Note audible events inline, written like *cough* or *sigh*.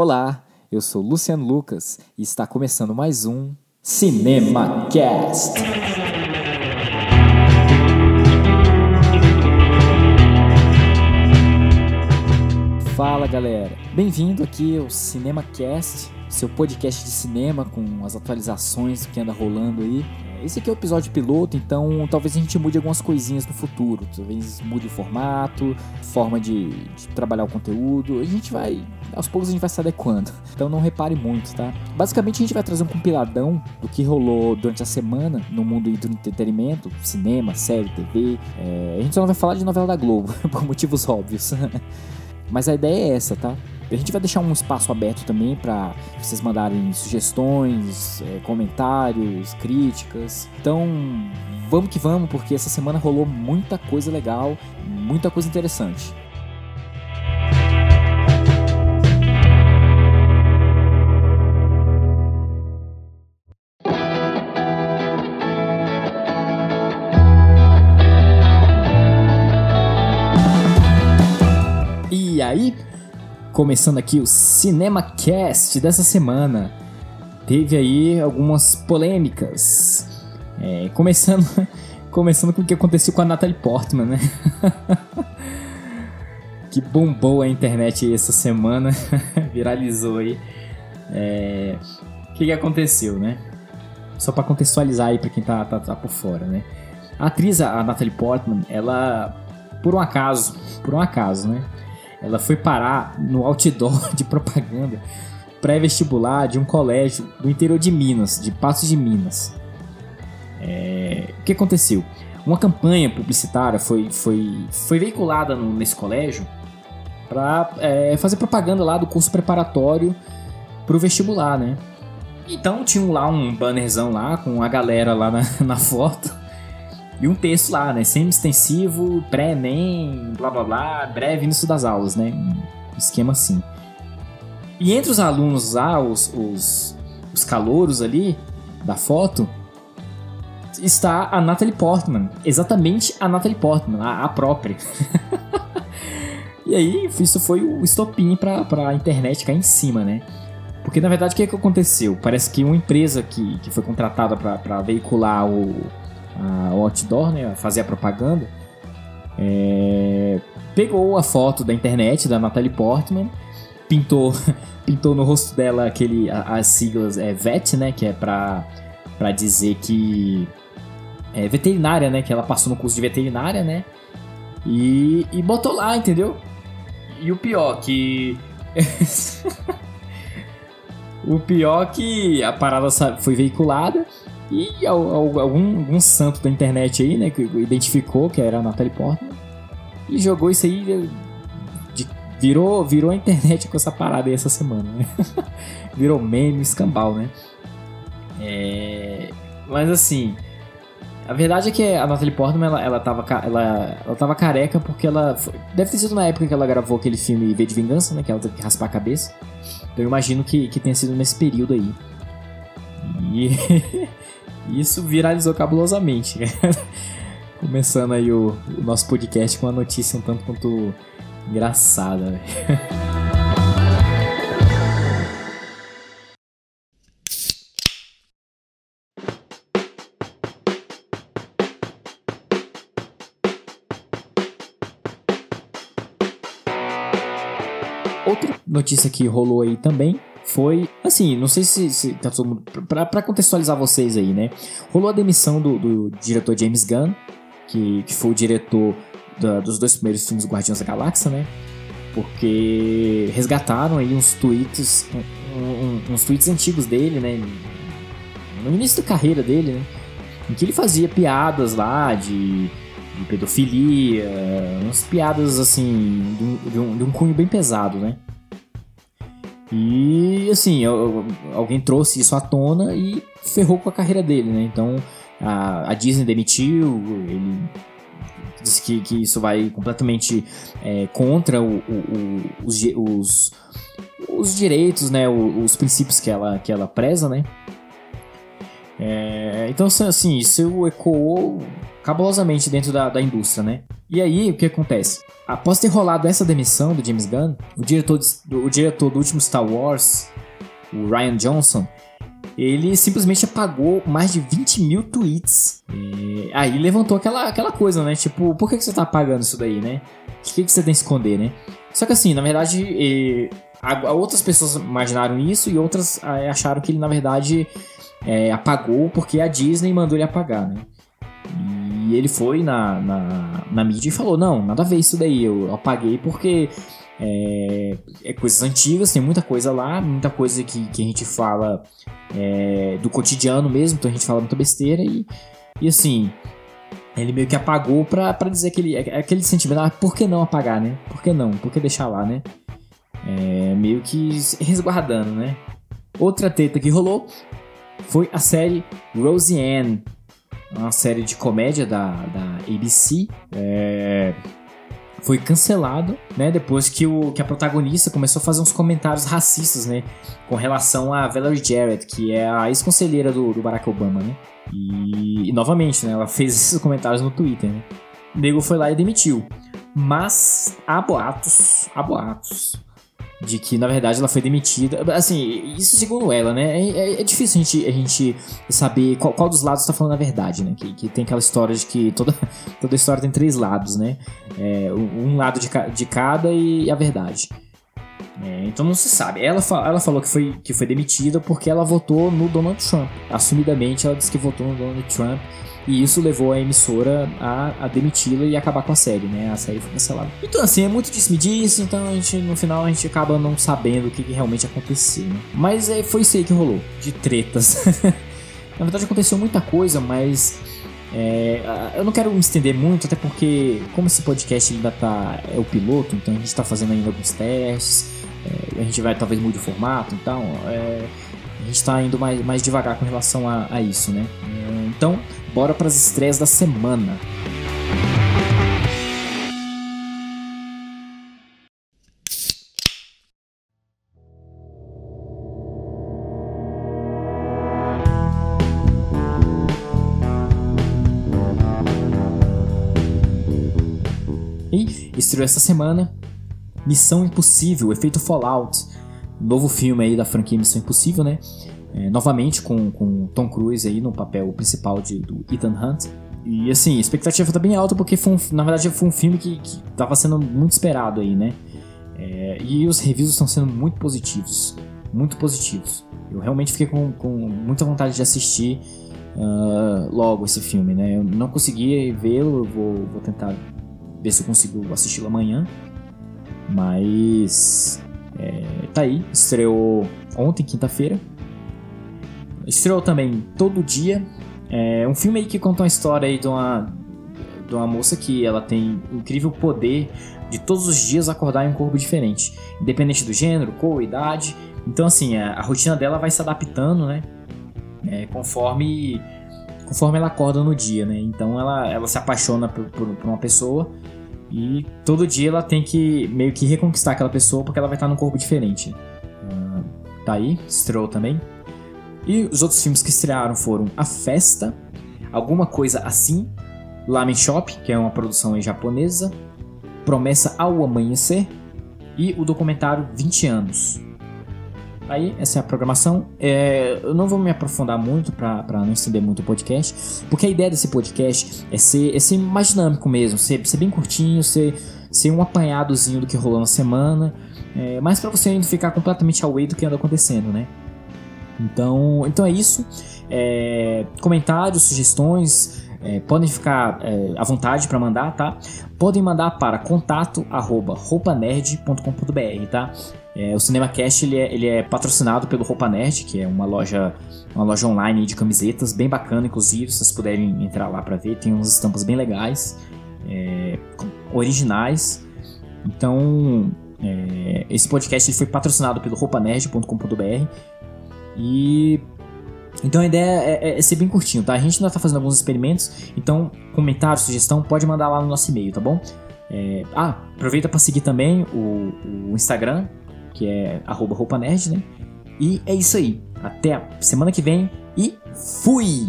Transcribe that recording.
Olá, eu sou Luciano Lucas e está começando mais um Cinema Cast. Fala galera, bem-vindo aqui ao Cinema Cast, seu podcast de cinema com as atualizações que anda rolando aí. Esse aqui é o episódio piloto, então talvez a gente mude algumas coisinhas no futuro. Talvez mude o formato, forma de, de, trabalhar o conteúdo. A gente vai. Aos poucos a gente vai se adequando. *laughs* Então não repare muito, tá? Basicamente a gente vai trazer um compiladão do que rolou durante a semana no mundo do entretenimento, cinema, série, TV. É, a gente só não vai falar de novela da Globo, *laughs* por motivos óbvios. *laughs* Mas a ideia é essa, tá? A gente vai deixar um espaço aberto também para vocês mandarem sugestões, é, comentários, críticas. Então, vamos que vamos, porque essa semana rolou muita coisa legal, muita coisa interessante. Começando aqui o Cinema Cast dessa semana. Teve aí algumas polêmicas. É, começando, *laughs* começando com o que aconteceu com a Natalie Portman, né? *laughs* que bombou a internet essa semana, *laughs* viralizou aí. É, o que, que aconteceu, né? Só para contextualizar aí para quem tá, tá, tá por fora, né? A atriz, a Natalie Portman, ela, por um acaso, por um acaso, né? Ela foi parar no outdoor *laughs* de propaganda pré-vestibular de um colégio do interior de Minas, de Passos de Minas. É... O que aconteceu? Uma campanha publicitária foi, foi, foi veiculada no, nesse colégio para é, fazer propaganda lá do curso preparatório para o vestibular, né? Então tinha lá um bannerzão lá com a galera lá na, *laughs* na foto e um texto lá, né? Semi-extensivo, pré-ENEM, blá blá blá, breve início das aulas, né? Um esquema assim. E entre os alunos lá, os, os, os calouros ali da foto, está a Natalie Portman. Exatamente a Natalie Portman, a, a própria. *laughs* e aí, isso foi o estopim pra, pra internet cair em cima, né? Porque na verdade o que, é que aconteceu? Parece que uma empresa que, que foi contratada para veicular o, a, outdoor, né, fazer a propaganda, é, pegou a foto da internet da Natalie Portman, pintou, *laughs* pintou no rosto dela aquele, as siglas é, VET, né, que é para para dizer que é veterinária, né, que ela passou no curso de veterinária, né, e, e botou lá, entendeu? E o pior que *laughs* o pior que a parada foi veiculada e algum, algum santo da internet aí, né, que identificou que era a Natalie Portman e jogou isso aí, de, virou, virou a internet com essa parada aí essa semana, né? *laughs* virou meme, escambau, né? É, mas assim, a verdade é que a Natalie Portman, ela, ela, tava, ela, ela tava careca porque ela... Foi, deve ter sido na época que ela gravou aquele filme V de Vingança, né? Que ela teve que raspar a cabeça. Então eu imagino que, que tenha sido nesse período aí. E... *laughs* isso viralizou cabulosamente. *laughs* Começando aí o, o, nosso podcast com uma notícia um tanto quanto engraçada. *laughs* Outra notícia que rolou aí também foi assim, não sei se, se tá todo mundo. Pra, pra, contextualizar vocês aí, né? Rolou a demissão do, do diretor James Gunn, que, que foi o diretor da, dos dois primeiros filmes do Guardiões da Galáxia, né? Porque resgataram aí uns tweets, um, um, uns tweets antigos dele, né? No início da carreira dele, né? Em que ele fazia piadas lá de, de pedofilia, umas piadas assim, de um, de um, de um cunho bem pesado, né? E assim, alguém trouxe isso à tona e ferrou com a carreira dele, né? Então a, a Disney demitiu, ele disse que, que isso vai completamente é, contra o, o, o, os, os, os, direitos, né? Os, princípios que ela, que ela preza, né? É, então, assim, isso ecoou cabulosamente dentro da, da indústria, né? E aí, o que acontece? após ter rolado essa demissão do James Gunn, o diretor, do, o diretor do último Star Wars, o Ryan Johnson, ele simplesmente apagou mais de 20 mil tweets. E aí levantou aquela, aquela coisa, né? Tipo, por que, que você tá apagando isso daí, né? O que, que você tem que esconder, né? Só que assim, na verdade, e, a, outras pessoas imaginaram isso e outras a, acharam que ele, na verdade, é, apagou porque a Disney mandou ele apagar, né? E ele foi na, na, na mídia e falou: Não, nada a ver isso daí, eu apaguei porque é, é, coisas antigas, tem muita coisa lá, muita coisa que, que a gente fala é, do cotidiano mesmo, então a gente fala muita besteira e, e assim, ele meio que apagou pra, pra dizer aquele, aquele sentimento, ah, por que não apagar, né? Por que não? Por que deixar lá, né? É, meio que resguardando, né? Outra treta que rolou foi a série Roseanne, uma série de comédia da, da ABC. É, foi cancelado, né? Depois que, o, que a protagonista começou a fazer uns comentários racistas, né? Com relação a Valerie Jarrett, que é a ex-conselheira do, do, Barack Obama, né? E, e, novamente, né? Ela fez esses comentários no Twitter, né? O nego foi lá e demitiu. Mas há boatos, há boatos de que na verdade ela foi demitida. Assim, isso segundo ela, né? É, é, é difícil a gente, a gente saber qual, qual dos lados está falando a verdade, né? Que, que, tem aquela história de que toda, *laughs* toda história tem três lados, né? É, um lado de, de cada e a verdade. É, então não se sabe. Ela, ela falou que foi, que foi demitida porque ela votou no Donald Trump. Assumidamente ela disse que votou no Donald Trump e isso levou a emissora a, a demiti-la e acabar com a série, né? A série foi cancelada. Então, assim, é muito disse-me disse, então a gente, no final a gente acaba não sabendo o que, que realmente aconteceu, né? Mas é, foi isso aí que rolou, de tretas. *laughs* Na verdade aconteceu muita coisa, mas é, eu não quero me estender muito, até porque, como esse podcast ainda tá. é o piloto, então a gente está fazendo ainda alguns testes, é, a gente vai talvez mudar o formato, então é, a gente está indo mais, mais devagar com relação a, a isso, né? É, então, bora para as estreias da semana. E estreou essa semana Missão Impossível, Efeito Fallout, novo filme aí da franquia Missão Impossível, né? É, novamente com, com Tom Cruise aí no papel principal de, do Ethan Hunt. E assim, a expectativa tá bem alta porque foi um, na verdade foi um filme que, que tava sendo muito esperado aí, né? É, e os reviews estão sendo muito positivos. Muito positivos. Eu realmente fiquei com, com muita vontade de assistir uh, logo esse filme, né? Eu não consegui vê-lo, vou, vou tentar ver se eu consigo assisti-lo amanhã. Mas é, tá aí, estreou ontem, quinta-feira. Estreou também Todo Dia. É um filme aí que conta uma história aí de uma, de uma moça que ela tem incrível poder de todos os dias acordar em um corpo diferente, independente do gênero, cor, idade. Então, assim, a, a rotina dela vai se adaptando, né? É, conforme conforme ela acorda no dia, né? Então, ela, ela se apaixona por, por, por, uma pessoa e todo dia ela tem que meio que reconquistar aquela pessoa porque ela vai estar num corpo diferente. Uh, tá aí, estreou também. E os outros filmes que estrearam foram A Festa, Alguma Coisa Assim, Lamen Shop, que é uma produção japonesa, Promessa ao Amanhecer e o documentário 20 Anos. Aí, essa é a programação. É, eu não vou me aprofundar muito para não estender muito o podcast, porque a ideia desse podcast é ser, é ser mais dinâmico mesmo, ser, ser bem curtinho, ser, ser um apanhadozinho do que rolou na semana, é, mas para você ainda ficar completamente away do que anda acontecendo, né? Então, então é isso. É, comentários, sugestões, é, podem ficar é, à vontade para mandar, tá? Podem mandar para contato tá? É, o CinemaCast ele é, ele é patrocinado pelo Roupa Nerd, que é uma loja, uma loja online de camisetas, bem bacana, inclusive, se vocês puderem entrar lá para ver, tem umas estampas bem legais, é, originais. Então, é, esse podcast ele foi patrocinado pelo roupanerd.com.br e então a ideia é, é, é, ser bem curtinho, tá? A gente ainda tá fazendo alguns experimentos, então comentário, sugestão, pode mandar lá no nosso e-mail, tá bom? É, ah, aproveita para seguir também o, o, Instagram, que é roupanerd, né? E é isso aí. Até a semana que vem e fui!